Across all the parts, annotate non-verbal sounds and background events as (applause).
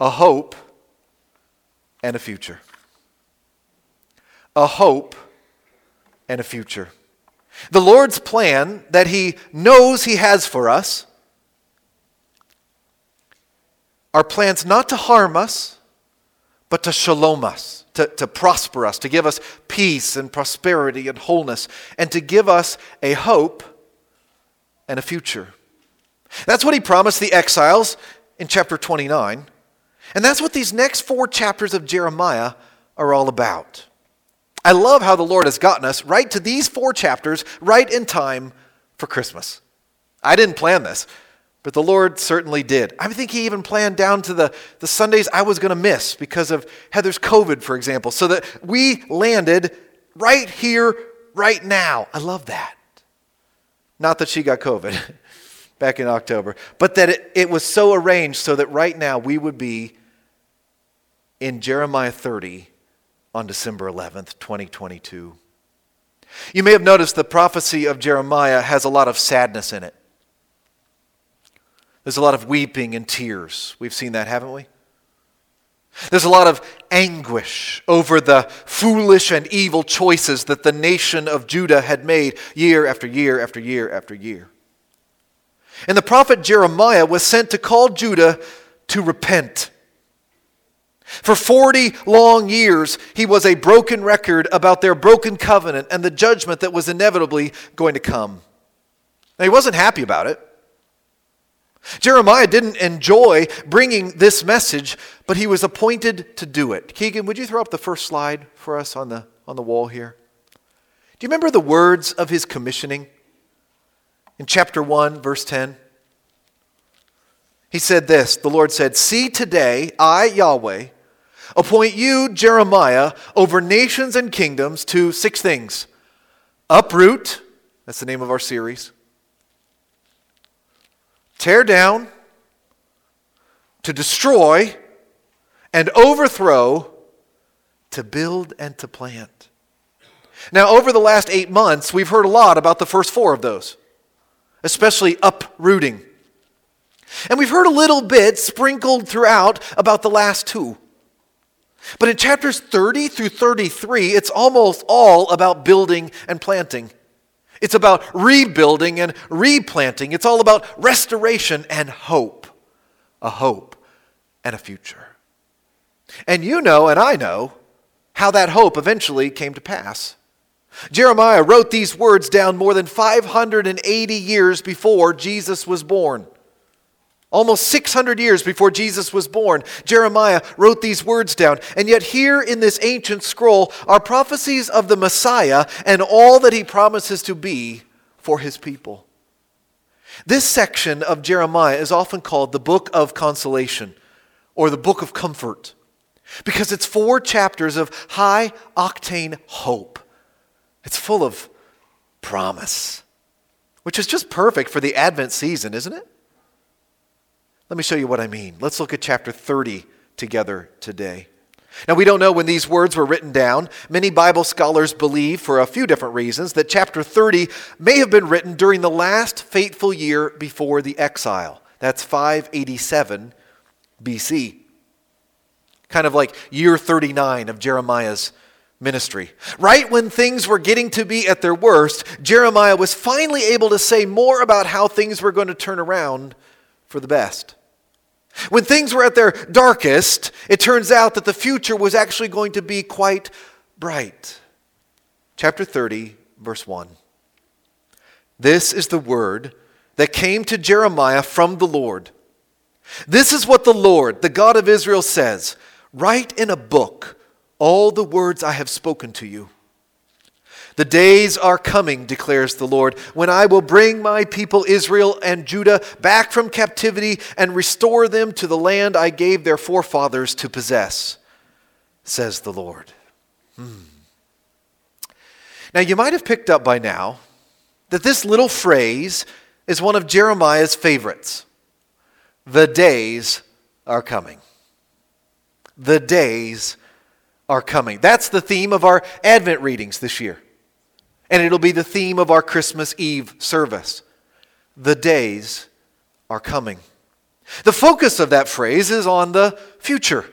a hope, and a future. A hope and a future. The Lord's plan that He knows He has for us are plans not to harm us, but to shalom us, to, to prosper us, to give us peace and prosperity and wholeness, and to give us a hope and a future. That's what He promised the exiles in chapter 29. And that's what these next four chapters of Jeremiah are all about. I love how the Lord has gotten us right to these four chapters, right in time for Christmas. I didn't plan this, but the Lord certainly did. I think He even planned down to the, the Sundays I was going to miss because of Heather's COVID, for example, so that we landed right here, right now. I love that. Not that she got COVID (laughs) back in October, but that it, it was so arranged so that right now we would be in Jeremiah 30 on December 11th, 2022. You may have noticed the prophecy of Jeremiah has a lot of sadness in it. There's a lot of weeping and tears. We've seen that, haven't we? There's a lot of anguish over the foolish and evil choices that the nation of Judah had made year after year after year after year. And the prophet Jeremiah was sent to call Judah to repent for 40 long years, he was a broken record about their broken covenant and the judgment that was inevitably going to come. Now, he wasn't happy about it. Jeremiah didn't enjoy bringing this message, but he was appointed to do it. Keegan, would you throw up the first slide for us on the, on the wall here? Do you remember the words of his commissioning in chapter 1, verse 10? He said this The Lord said, See today, I, Yahweh, appoint you, Jeremiah, over nations and kingdoms to six things uproot, that's the name of our series, tear down, to destroy, and overthrow, to build and to plant. Now, over the last eight months, we've heard a lot about the first four of those, especially uprooting. And we've heard a little bit sprinkled throughout about the last two. But in chapters 30 through 33, it's almost all about building and planting. It's about rebuilding and replanting. It's all about restoration and hope. A hope and a future. And you know, and I know, how that hope eventually came to pass. Jeremiah wrote these words down more than 580 years before Jesus was born. Almost 600 years before Jesus was born, Jeremiah wrote these words down. And yet, here in this ancient scroll are prophecies of the Messiah and all that he promises to be for his people. This section of Jeremiah is often called the book of consolation or the book of comfort because it's four chapters of high octane hope. It's full of promise, which is just perfect for the Advent season, isn't it? Let me show you what I mean. Let's look at chapter 30 together today. Now, we don't know when these words were written down. Many Bible scholars believe, for a few different reasons, that chapter 30 may have been written during the last fateful year before the exile. That's 587 BC. Kind of like year 39 of Jeremiah's ministry. Right when things were getting to be at their worst, Jeremiah was finally able to say more about how things were going to turn around for the best. When things were at their darkest, it turns out that the future was actually going to be quite bright. Chapter 30, verse 1. This is the word that came to Jeremiah from the Lord. This is what the Lord, the God of Israel, says Write in a book all the words I have spoken to you. The days are coming, declares the Lord, when I will bring my people Israel and Judah back from captivity and restore them to the land I gave their forefathers to possess, says the Lord. Hmm. Now, you might have picked up by now that this little phrase is one of Jeremiah's favorites. The days are coming. The days are coming. That's the theme of our Advent readings this year. And it'll be the theme of our Christmas Eve service. The days are coming. The focus of that phrase is on the future.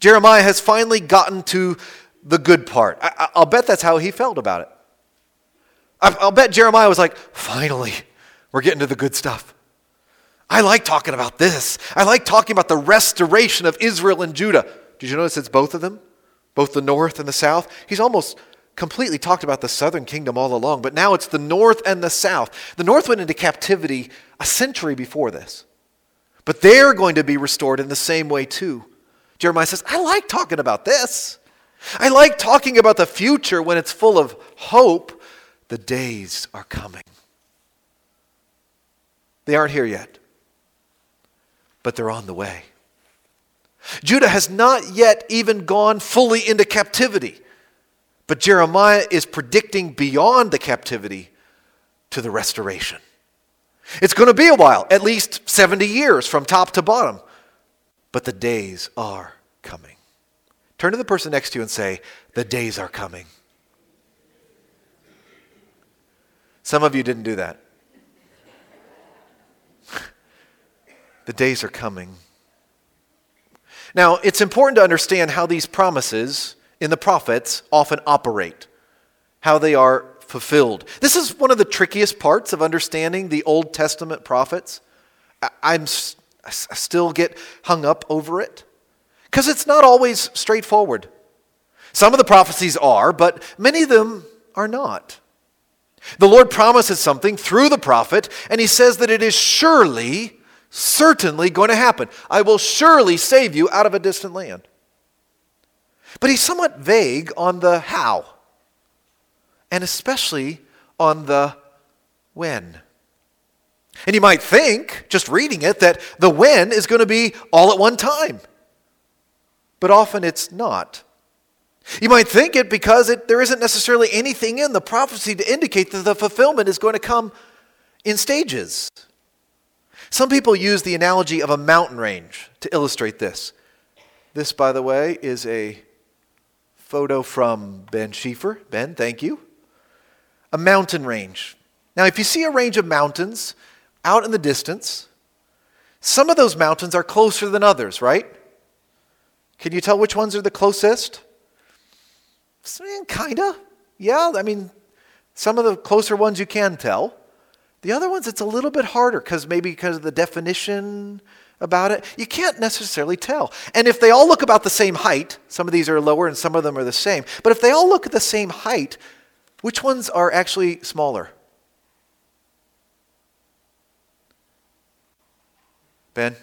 Jeremiah has finally gotten to the good part. I, will bet that's how he felt about it. I, I'll bet Jeremiah was like, finally, we're getting to the good stuff. I like talking about this. I like talking about the restoration of Israel and Judah. Did you notice it's both of them? Both the north and the south? He's almost completely talked about the southern kingdom all along, but now it's the north and the south. The north went into captivity a century before this, but they're going to be restored in the same way too. Jeremiah says, I like talking about this. I like talking about the future when it's full of hope. The days are coming. They aren't here yet, but they're on the way. Judah has not yet even gone fully into captivity, but Jeremiah is predicting beyond the captivity to the restoration. It's going to be a while, at least 70 years from top to bottom, but the days are coming. Turn to the person next to you and say, The days are coming. Some of you didn't do that. (laughs) the days are coming. Now, it's important to understand how these promises in the prophets often operate, how they are fulfilled. This is one of the trickiest parts of understanding the Old Testament prophets. I'm, I still get hung up over it because it's not always straightforward. Some of the prophecies are, but many of them are not. The Lord promises something through the prophet, and he says that it is surely certainly going to happen. I will surely save you out of a distant land. But he's somewhat vague on the how, and especially on the when. And you might think, just reading it, that the when is going to be all at one time. But often it's not. You might think it because it, there isn't necessarily anything in the prophecy to indicate that the fulfillment is going to come in stages. Some people use the analogy of a mountain range to illustrate this. This, by the way, is a photo from Ben Schieffer. Ben, thank you. A mountain range. Now, if you see a range of mountains out in the distance, some of those mountains are closer than others, right? Can you tell which ones are the closest? Eh, kinda. Yeah, I mean, some of the closer ones you can tell. The other ones, it's a little bit harder because maybe because of the definition about it. You can't necessarily tell. And if they all look about the same height, some of these are lower and some of them are the same, but if they all look at the same height, which ones are actually smaller? Ben?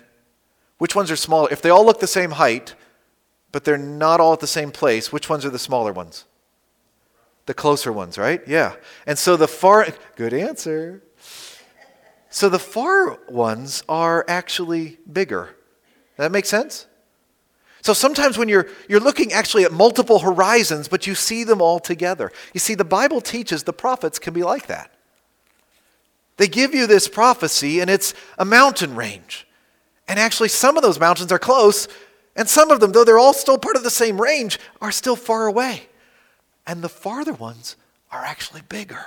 Which ones are smaller? If they all look the same height, but they're not all at the same place, which ones are the smaller ones? The closer ones, right? Yeah. And so the far, good answer. So the far ones are actually bigger. That makes sense? So sometimes when you're, you're looking actually at multiple horizons, but you see them all together. You see, the Bible teaches the prophets can be like that. They give you this prophecy, and it's a mountain range. And actually, some of those mountains are close, and some of them, though they're all still part of the same range, are still far away. And the farther ones are actually bigger.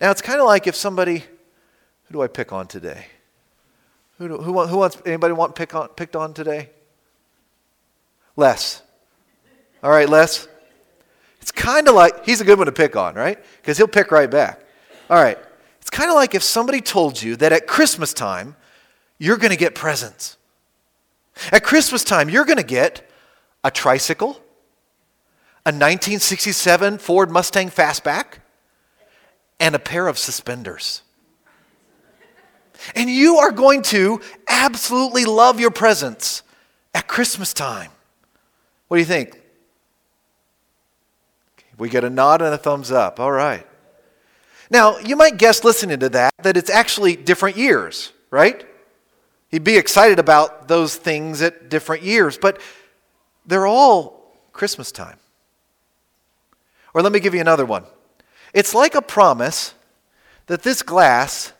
Now, it's kind of like if somebody who do I pick on today? Who, do, who, who wants, anybody want pick on, picked on today? Les. All right, Les. It's kind of like, he's a good one to pick on, right? Because he'll pick right back. All right. It's kind of like if somebody told you that at Christmas time, you're going to get presents. At Christmas time, you're going to get a tricycle, a 1967 Ford Mustang Fastback, and a pair of suspenders. And you are going to absolutely love your presents at Christmas time. What do you think? We get a nod and a thumbs up. All right. Now, you might guess listening to that that it's actually different years, right? You'd be excited about those things at different years, but they're all Christmas time. Or let me give you another one. It's like a promise that this glass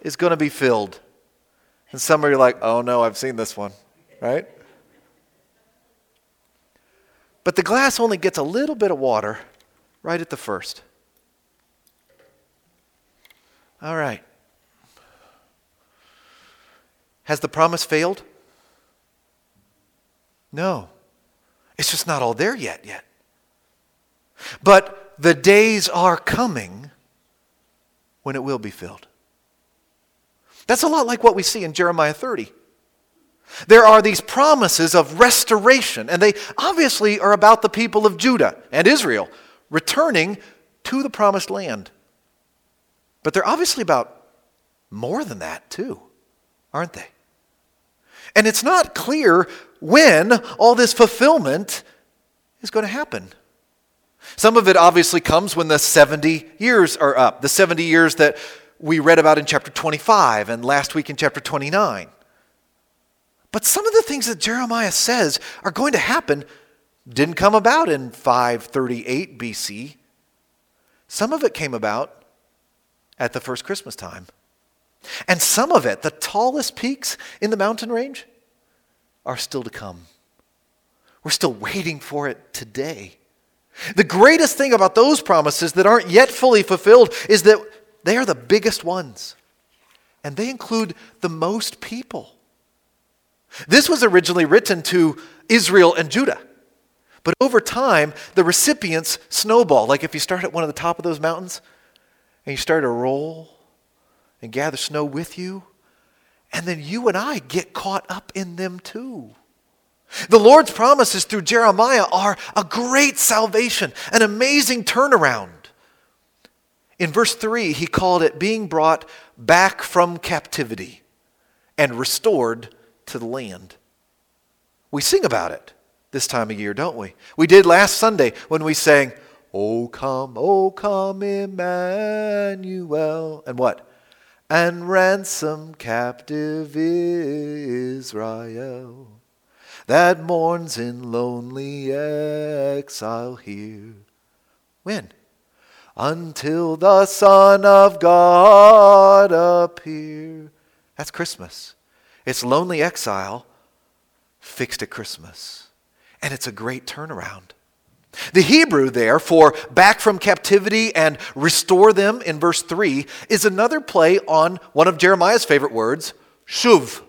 is going to be filled. And some are like, oh no, I've seen this one, right? But the glass only gets a little bit of water right at the first. All right. Has the promise failed? No. It's just not all there yet yet. But the days are coming when it will be filled. That's a lot like what we see in Jeremiah 30. There are these promises of restoration, and they obviously are about the people of Judah and Israel returning to the promised land. But they're obviously about more than that, too, aren't they? And it's not clear when all this fulfillment is going to happen. Some of it obviously comes when the 70 years are up, the 70 years that we read about in chapter 25 and last week in chapter 29. But some of the things that Jeremiah says are going to happen didn't come about in 538 BC. Some of it came about at the first Christmas time. And some of it, the tallest peaks in the mountain range, are still to come. We're still waiting for it today. The greatest thing about those promises that aren't yet fully fulfilled is that they are the biggest ones, and they include the most people. This was originally written to Israel and Judah. But over time, the recipients snowball. Like if you start at one of the top of those mountains and you start to roll and gather snow with you, and then you and I get caught up in them too. The Lord's promises through Jeremiah are a great salvation, an amazing turnaround. In verse 3, he called it being brought back from captivity and restored to the land. We sing about it this time of year, don't we? We did last Sunday when we sang, O come, O come, Emmanuel. And what? And ransom captive Israel that mourns in lonely exile here. When? Until the Son of God appear. That's Christmas. It's lonely exile fixed at Christmas. And it's a great turnaround. The Hebrew there for back from captivity and restore them in verse 3 is another play on one of Jeremiah's favorite words, shuv.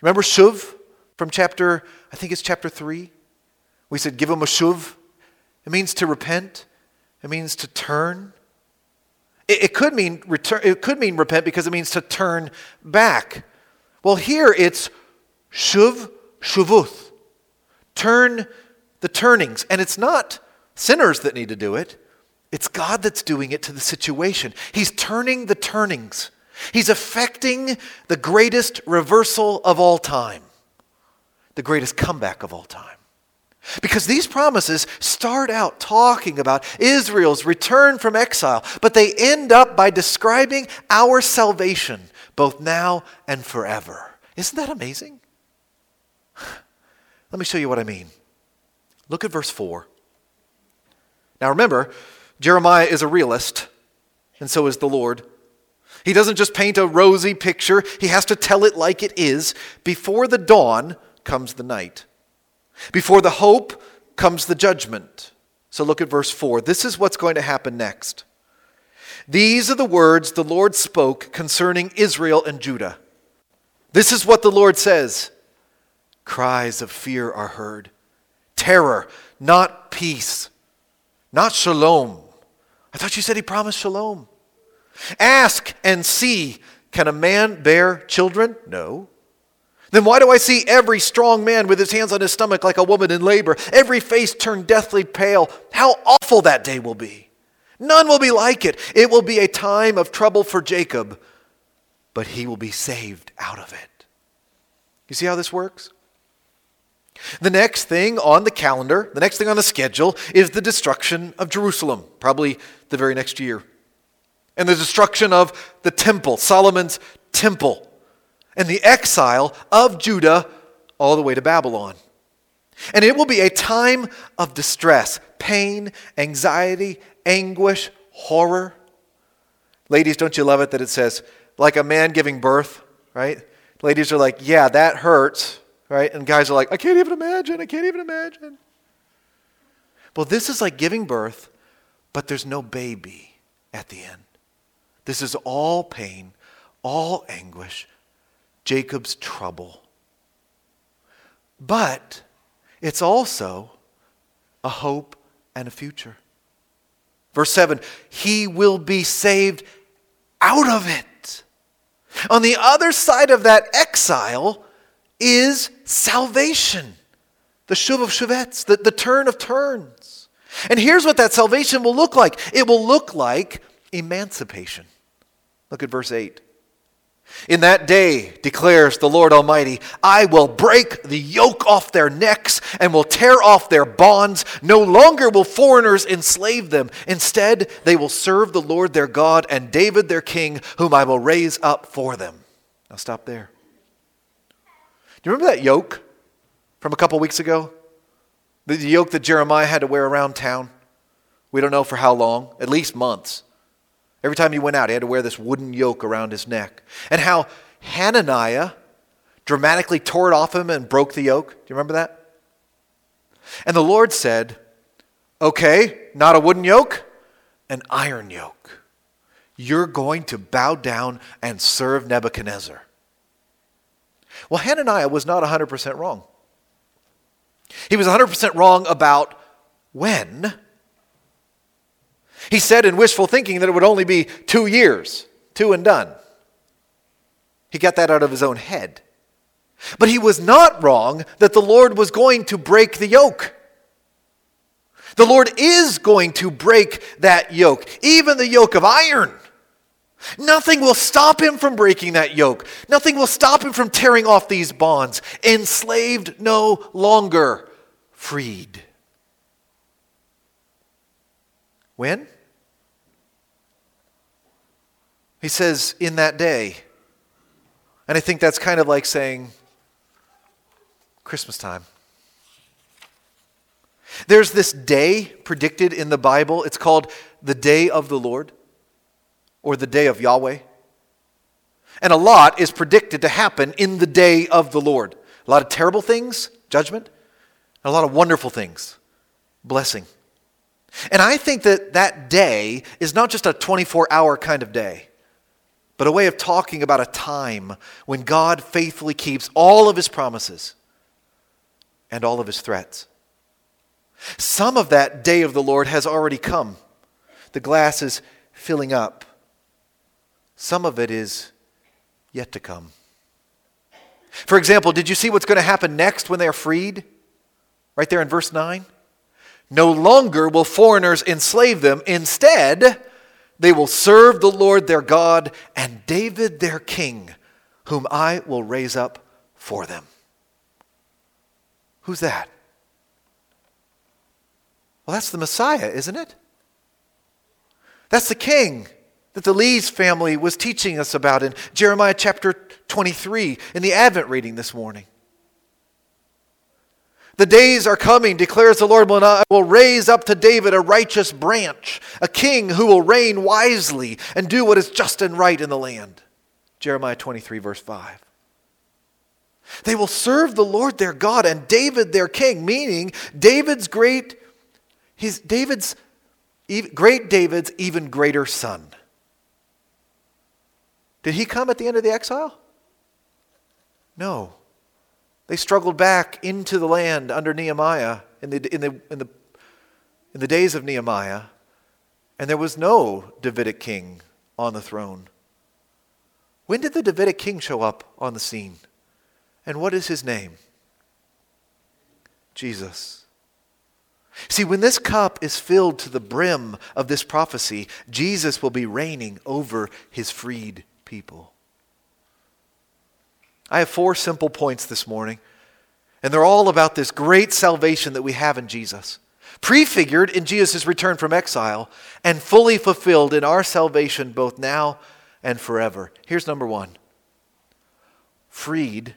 Remember shuv from chapter I think it's chapter 3. We said, give him a shuv. It means to repent, it means to turn. It, it, could mean return, it could mean repent because it means to turn back. Well, here it's shuv, shuvuth. Turn the turnings. And it's not sinners that need to do it, it's God that's doing it to the situation. He's turning the turnings, He's affecting the greatest reversal of all time the greatest comeback of all time. Because these promises start out talking about Israel's return from exile, but they end up by describing our salvation, both now and forever. Isn't that amazing? (sighs) Let me show you what I mean. Look at verse 4. Now remember, Jeremiah is a realist, and so is the Lord. He doesn't just paint a rosy picture, he has to tell it like it is. Before the dawn, comes the night. Before the hope comes the judgment. So look at verse 4. This is what's going to happen next. These are the words the Lord spoke concerning Israel and Judah. This is what the Lord says Cries of fear are heard, terror, not peace, not shalom. I thought you said he promised shalom. Ask and see can a man bear children? No. Then why do I see every strong man with his hands on his stomach like a woman in labor, every face turned deathly pale? How awful that day will be! None will be like it. It will be a time of trouble for Jacob, but he will be saved out of it. You see how this works? The next thing on the calendar, the next thing on the schedule, is the destruction of Jerusalem, probably the very next year. And the destruction of the temple, Solomon's temple and the exile of Judah all the way to Babylon. And it will be a time of distress, pain, anxiety, anguish, horror. Ladies, don't you love it that it says, like a man giving birth, right? Ladies are like, yeah, that hurts, right? And guys are like, I can't even imagine, I can't even imagine. Well, this is like giving birth, but there's no baby at the end. This is all pain, all anguish, Jacob's trouble. But it's also a hope and a future. Verse 7 He will be saved out of it. On the other side of that exile is salvation, the Shuv of Shuvets, the, the turn of turns. And here's what that salvation will look like it will look like emancipation. Look at verse 8. In that day, declares the Lord Almighty, I will break the yoke off their necks and will tear off their bonds. No longer will foreigners enslave them. Instead, they will serve the Lord their God and David their king, whom I will raise up for them. Now, stop there. Do you remember that yoke from a couple weeks ago? The yoke that Jeremiah had to wear around town? We don't know for how long, at least months. Every time he went out, he had to wear this wooden yoke around his neck. And how Hananiah dramatically tore it off him and broke the yoke. Do you remember that? And the Lord said, Okay, not a wooden yoke, an iron yoke. You're going to bow down and serve Nebuchadnezzar. Well, Hananiah was not 100% wrong. He was 100% wrong about when he said in wishful thinking that it would only be two years, two and done. He got that out of his own head. But he was not wrong that the Lord was going to break the yoke. The Lord is going to break that yoke, even the yoke of iron. Nothing will stop him from breaking that yoke. Nothing will stop him from tearing off these bonds. Enslaved no longer, freed. When? He says, in that day. And I think that's kind of like saying Christmas time. There's this day predicted in the Bible. It's called the day of the Lord or the day of Yahweh. And a lot is predicted to happen in the day of the Lord. A lot of terrible things, judgment, and a lot of wonderful things, blessing. And I think that that day is not just a 24 hour kind of day but a way of talking about a time when God faithfully keeps all of his promises and all of his threats. Some of that day of the Lord has already come. The glass is filling up. Some of it is yet to come. For example, did you see what's going to happen next when they are freed? Right there in verse 9. No longer will foreigners enslave them. Instead, they will serve the Lord their God and David their king, whom I will raise up for them. Who's that? Well, that's the Messiah, isn't it? That's the king that the Lee's family was teaching us about in Jeremiah chapter 23 in the Advent reading this morning. The days are coming, declares the Lord, when I will raise up to David a righteous branch, a king who will reign wisely and do what is just and right in the land. Jeremiah 23, verse 5. They will serve the Lord their God and David their king, meaning David's great, his David's great David's even greater son. Did he come at the end of the exile? No. They struggled back into the land under Nehemiah in the, in the, in the, in the days of Nehemiah, and there was no Davidic king on the throne. When did the Davidic king show up on the scene? And what is his name? Jesus. See, when this cup is filled to the brim of this prophecy, Jesus will be reigning over his freed people. I have four simple points this morning, and they're all about this great salvation that we have in Jesus. Prefigured in Jesus' return from exile and fully fulfilled in our salvation both now and forever. Here's number one freed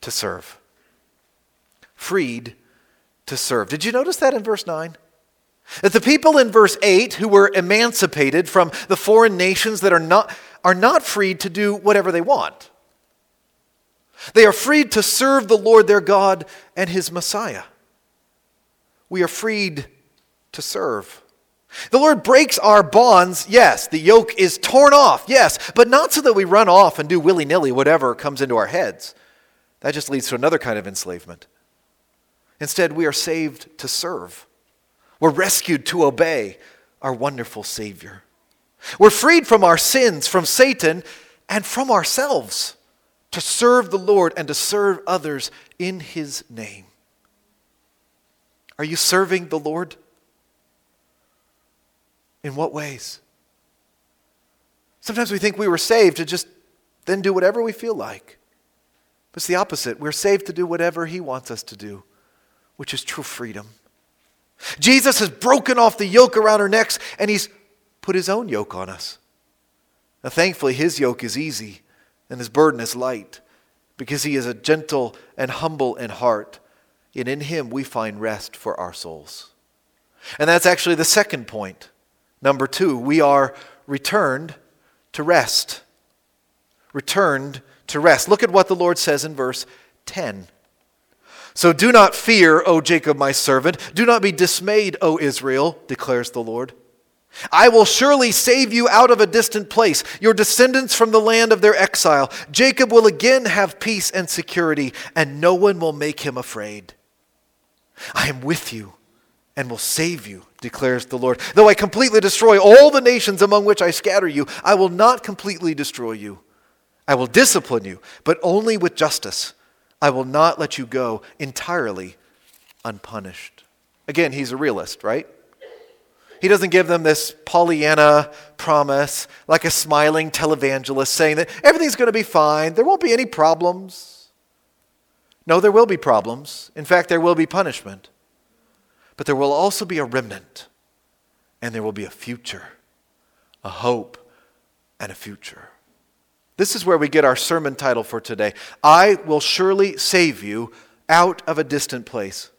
to serve. Freed to serve. Did you notice that in verse 9? That the people in verse 8 who were emancipated from the foreign nations that are not, are not freed to do whatever they want. They are freed to serve the Lord their God and his Messiah. We are freed to serve. The Lord breaks our bonds, yes. The yoke is torn off, yes. But not so that we run off and do willy nilly whatever comes into our heads. That just leads to another kind of enslavement. Instead, we are saved to serve. We're rescued to obey our wonderful Savior. We're freed from our sins, from Satan, and from ourselves to serve the Lord and to serve others in His name. Are you serving the Lord? In what ways? Sometimes we think we were saved to just then do whatever we feel like. But it's the opposite. We're saved to do whatever He wants us to do, which is true freedom. Jesus has broken off the yoke around our necks and He's put His own yoke on us. Now, thankfully, His yoke is easy and His burden is light because He is a gentle and humble in heart. And in Him we find rest for our souls. And that's actually the second point. Number two, we are returned to rest. Returned to rest. Look at what the Lord says in verse 10. So do not fear, O Jacob, my servant. Do not be dismayed, O Israel, declares the Lord. I will surely save you out of a distant place, your descendants from the land of their exile. Jacob will again have peace and security, and no one will make him afraid. I am with you and will save you, declares the Lord. Though I completely destroy all the nations among which I scatter you, I will not completely destroy you. I will discipline you, but only with justice. I will not let you go entirely unpunished. Again, he's a realist, right? He doesn't give them this Pollyanna promise like a smiling televangelist saying that everything's going to be fine, there won't be any problems. No, there will be problems. In fact, there will be punishment. But there will also be a remnant, and there will be a future, a hope, and a future. This is where we get our sermon title for today I will surely save you out of a distant place.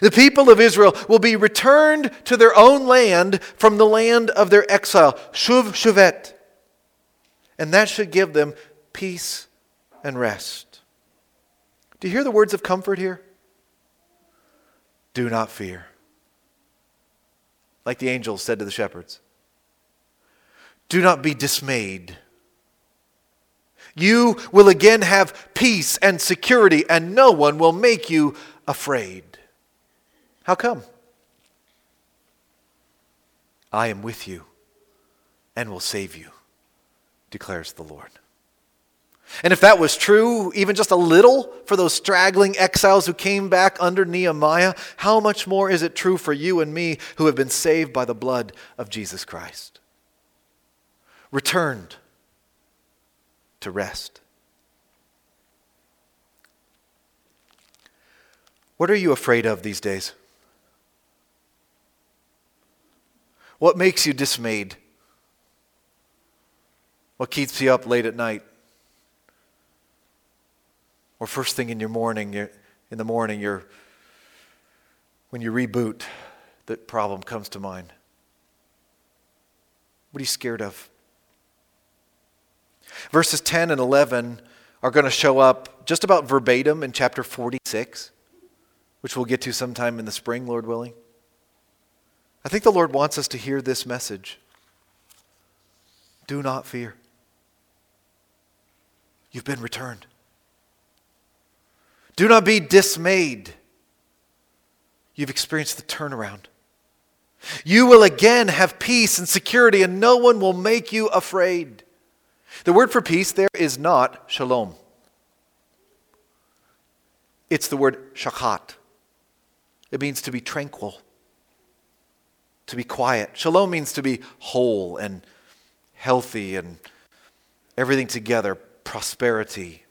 The people of Israel will be returned to their own land from the land of their exile, Shuv Shuvet. And that should give them peace and rest. Do you hear the words of comfort here? Do not fear. Like the angels said to the shepherds. Do not be dismayed. You will again have peace and security, and no one will make you afraid. How come? I am with you and will save you, declares the Lord. And if that was true, even just a little for those straggling exiles who came back under Nehemiah, how much more is it true for you and me who have been saved by the blood of Jesus Christ? Returned to rest. What are you afraid of these days? What makes you dismayed? What keeps you up late at night? Or first thing in your morning, in the morning, you're, when you reboot, that problem comes to mind. What are you scared of? Verses 10 and 11 are going to show up just about verbatim in chapter 46, which we'll get to sometime in the spring, Lord willing. I think the Lord wants us to hear this message. Do not fear. You've been returned. Do not be dismayed. You've experienced the turnaround. You will again have peace and security, and no one will make you afraid. The word for peace there is not shalom, it's the word shakat. It means to be tranquil, to be quiet. Shalom means to be whole and healthy and everything together, prosperity.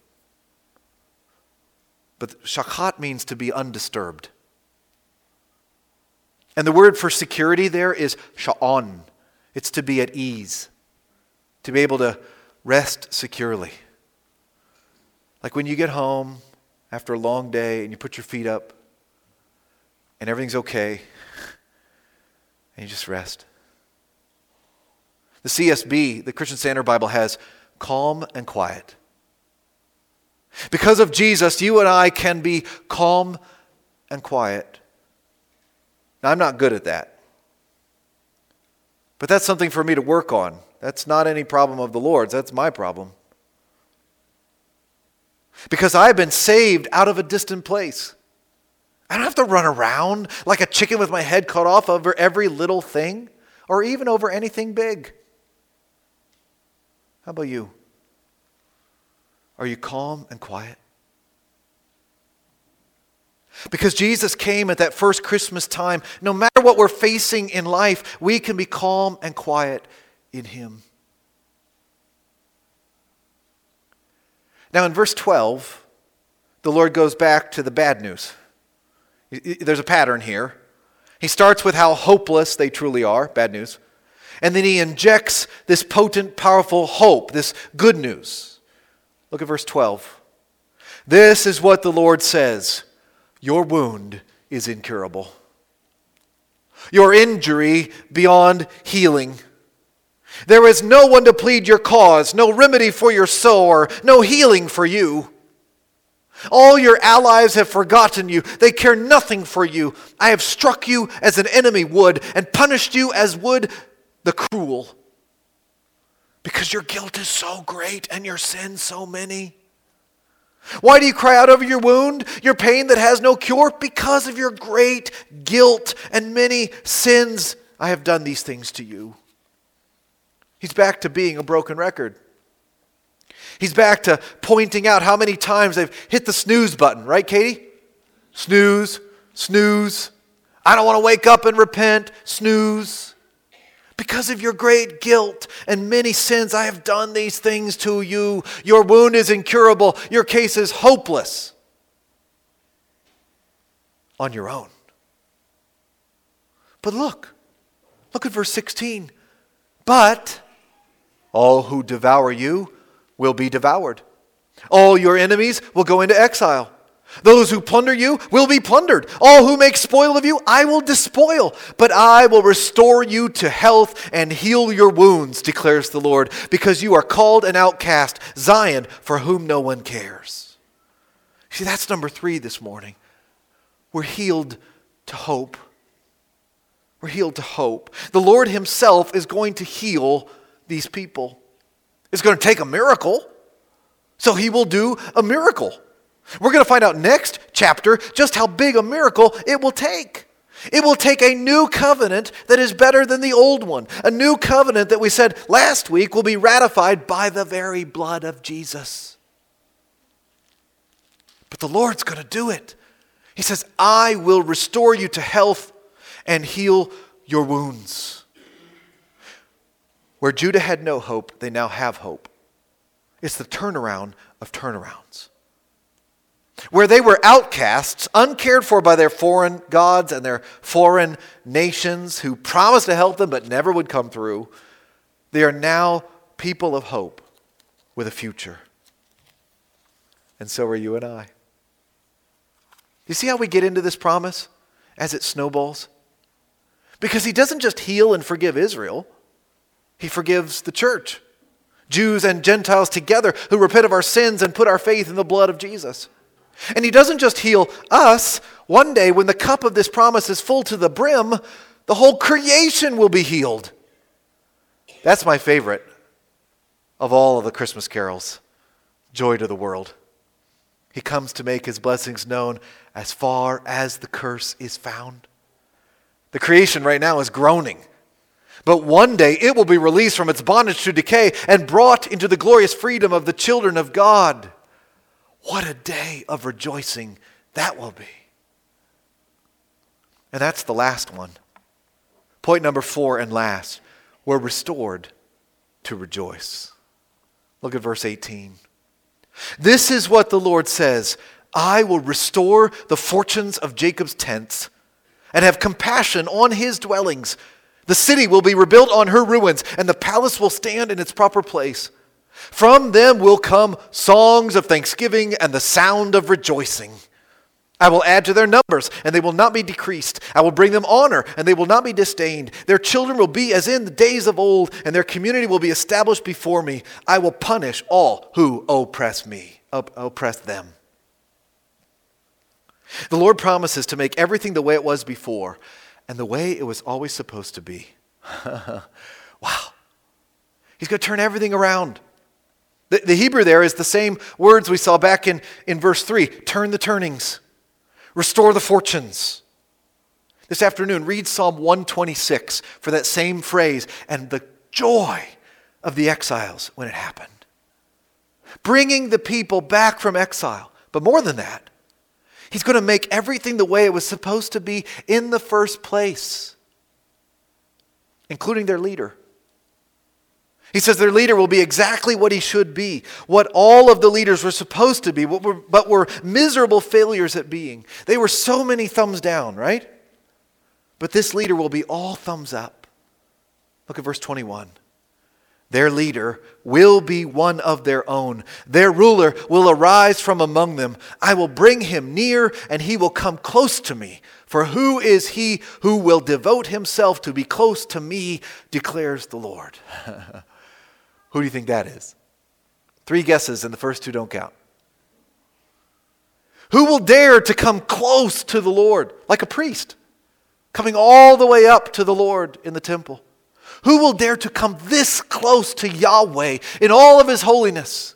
But shakat means to be undisturbed. And the word for security there is sha'on. It's to be at ease, to be able to rest securely. Like when you get home after a long day and you put your feet up and everything's okay and you just rest. The CSB, the Christian Standard Bible, has calm and quiet. Because of Jesus, you and I can be calm and quiet. Now, I'm not good at that. But that's something for me to work on. That's not any problem of the Lord's, that's my problem. Because I've been saved out of a distant place. I don't have to run around like a chicken with my head cut off over every little thing or even over anything big. How about you? Are you calm and quiet? Because Jesus came at that first Christmas time. No matter what we're facing in life, we can be calm and quiet in Him. Now, in verse 12, the Lord goes back to the bad news. There's a pattern here. He starts with how hopeless they truly are, bad news. And then he injects this potent, powerful hope, this good news. Look at verse 12. This is what the Lord says Your wound is incurable, your injury beyond healing. There is no one to plead your cause, no remedy for your sore, no healing for you. All your allies have forgotten you. They care nothing for you. I have struck you as an enemy would and punished you as would the cruel. Because your guilt is so great and your sins so many. Why do you cry out over your wound, your pain that has no cure? Because of your great guilt and many sins. I have done these things to you. He's back to being a broken record. He's back to pointing out how many times they've hit the snooze button, right, Katie? Snooze, snooze. I don't want to wake up and repent. Snooze. Because of your great guilt and many sins, I have done these things to you. Your wound is incurable. Your case is hopeless on your own. But look, look at verse 16. But all who devour you will be devoured. All your enemies will go into exile. Those who plunder you will be plundered. All who make spoil of you, I will despoil. But I will restore you to health and heal your wounds, declares the Lord, because you are called an outcast, Zion, for whom no one cares. See, that's number three this morning. We're healed to hope. We're healed to hope. The Lord Himself is going to heal these people. It's going to take a miracle, so He will do a miracle. We're going to find out next chapter just how big a miracle it will take. It will take a new covenant that is better than the old one. A new covenant that we said last week will be ratified by the very blood of Jesus. But the Lord's going to do it. He says, I will restore you to health and heal your wounds. Where Judah had no hope, they now have hope. It's the turnaround of turnarounds where they were outcasts, uncared for by their foreign gods and their foreign nations who promised to help them but never would come through, they are now people of hope with a future. And so are you and I. You see how we get into this promise as it snowballs? Because he doesn't just heal and forgive Israel, he forgives the church, Jews and Gentiles together who repent of our sins and put our faith in the blood of Jesus. And he doesn't just heal us. One day, when the cup of this promise is full to the brim, the whole creation will be healed. That's my favorite of all of the Christmas carols Joy to the World. He comes to make his blessings known as far as the curse is found. The creation right now is groaning. But one day it will be released from its bondage to decay and brought into the glorious freedom of the children of God. What a day of rejoicing that will be. And that's the last one. Point number four and last we're restored to rejoice. Look at verse 18. This is what the Lord says I will restore the fortunes of Jacob's tents and have compassion on his dwellings. The city will be rebuilt on her ruins, and the palace will stand in its proper place. From them will come songs of thanksgiving and the sound of rejoicing. I will add to their numbers, and they will not be decreased. I will bring them honor, and they will not be disdained. Their children will be as in the days of old, and their community will be established before me. I will punish all who oppress me, oppress them. The Lord promises to make everything the way it was before, and the way it was always supposed to be. (laughs) wow. He's going to turn everything around. The, the, Hebrew there is the same words we saw back in, in verse 3 turn the turnings, restore the fortunes. This afternoon, read Psalm 126 for that same phrase and the joy of the exiles when it happened. Bringing the people back from exile. But more than that, he's going to make everything the way it was supposed to be in the first place, including their leader. He says their leader will be exactly what he should be, what all of the leaders were supposed to be, were, but were miserable failures at being. They were so many thumbs down, right? But this leader will be all thumbs up. Look at verse 21. Their leader will be one of their own. Their ruler will arise from among them. I will bring him near, and he will come close to me. For who is he who will devote himself to be close to me, declares the Lord. (laughs) who do you think that is? Three guesses, and the first two don't count. Who will dare to come close to the Lord, like a priest, coming all the way up to the Lord in the temple? Who will dare to come this close to Yahweh in all of his holiness?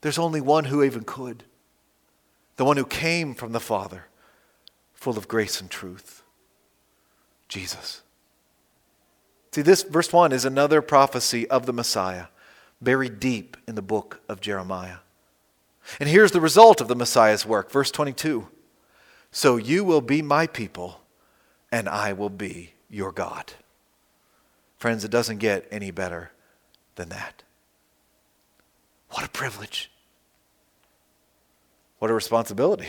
There's only one who even could the one who came from the Father, full of grace and truth Jesus. See, this verse 1 is another prophecy of the Messiah buried deep in the book of Jeremiah. And here's the result of the Messiah's work. Verse 22 So you will be my people, and I will be your God. Friends, it doesn't get any better than that. What a privilege. What a responsibility.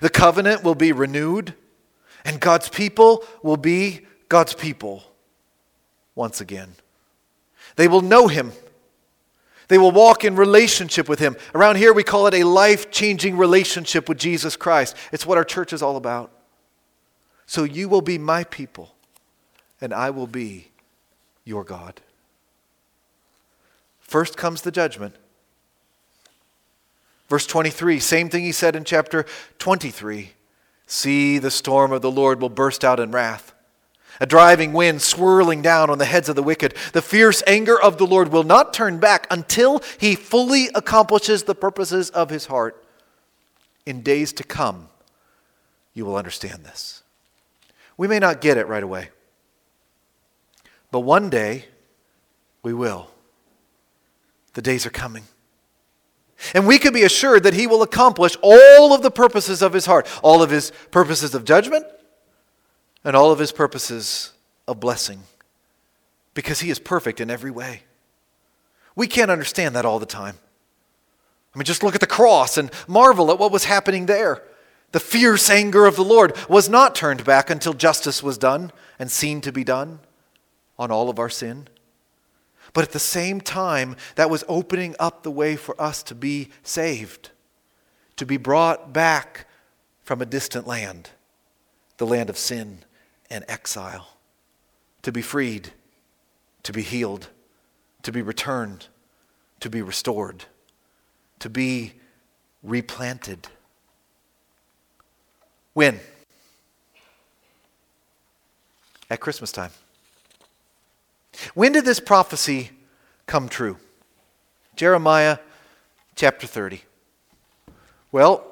The covenant will be renewed, and God's people will be God's people once again. They will know Him. They will walk in relationship with Him. Around here, we call it a life changing relationship with Jesus Christ. It's what our church is all about. So you will be my people and I will be your God. First comes the judgment. Verse 23, same thing he said in chapter 23. See, the storm of the Lord will burst out in wrath. A driving wind swirling down on the heads of the wicked. The fierce anger of the Lord will not turn back until he fully accomplishes the purposes of his heart. In days to come, you will understand this. We may not get it right away. But one day, we will. The days are coming. And we can be assured that He will accomplish all of the purposes of His heart, all of His purposes of judgment, and all of His purposes of blessing, because He is perfect in every way. We can't understand that all the time. I mean, just look at the cross and marvel at what was happening there. The fierce anger of the Lord was not turned back until justice was done and seen to be done on all of our sin. But at the same time, that was opening up the way for us to be saved, to be brought back from a distant land, the land of sin and exile, to be freed, to be healed, to be returned, to be restored, to be replanted. When? At Christmas time. When did this prophecy come true? Jeremiah chapter 30. Well,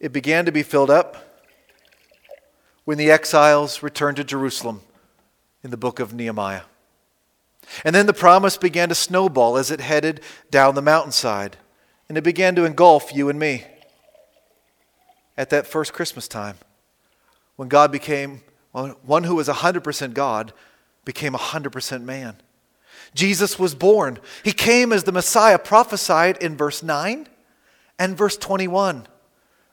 it began to be filled up when the exiles returned to Jerusalem in the book of Nehemiah. And then the promise began to snowball as it headed down the mountainside, and it began to engulf you and me at that first Christmas time when God became one who was 100% God became 100% man. Jesus was born. He came as the Messiah prophesied in verse 9 and verse 21,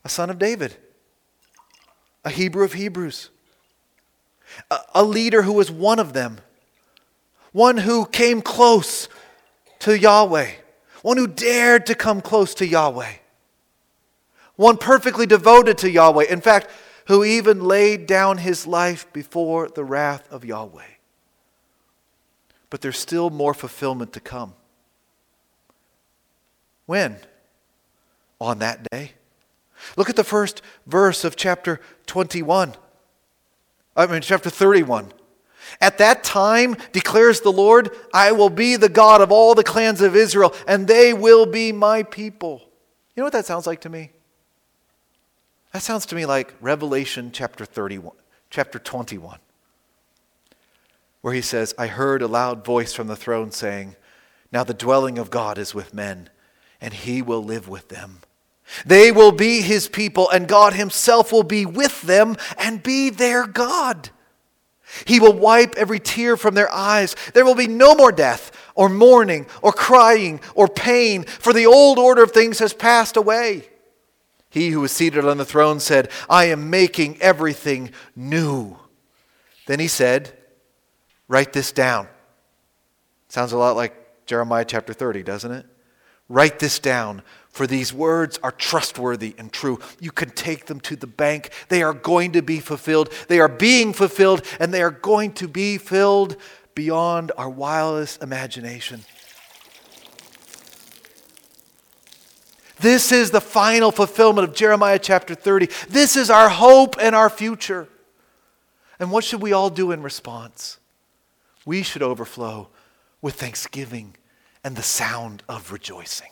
a son of David, a Hebrew of Hebrews, a, a leader who was one of them, one who came close to Yahweh, one who dared to come close to Yahweh, one perfectly devoted to Yahweh. In fact, who even laid down his life before the wrath of Yahweh but there's still more fulfillment to come. When? On that day. Look at the first verse of chapter 21. I mean, chapter 31. At that time, declares the Lord, I will be the God of all the clans of Israel, and they will be my people. You know what that sounds like to me? That sounds to me like Revelation chapter 31, chapter 21, where he says, I heard a loud voice from the throne saying, Now the dwelling of God is with men, and he will live with them. They will be his people, and God himself will be with them and be their God. He will wipe every tear from their eyes. There will be no more death, or mourning, or crying, or pain, for the old order of things has passed away. He who was seated on the throne said, I am making everything new. Then he said, Write this down. Sounds a lot like Jeremiah chapter 30, doesn't it? Write this down, for these words are trustworthy and true. You can take them to the bank. They are going to be fulfilled. They are being fulfilled, and they are going to be filled beyond our wildest imagination. This is the final fulfillment of Jeremiah chapter 30. This is our hope and our future. And what should we all do in response? We should overflow with thanksgiving and the sound of rejoicing.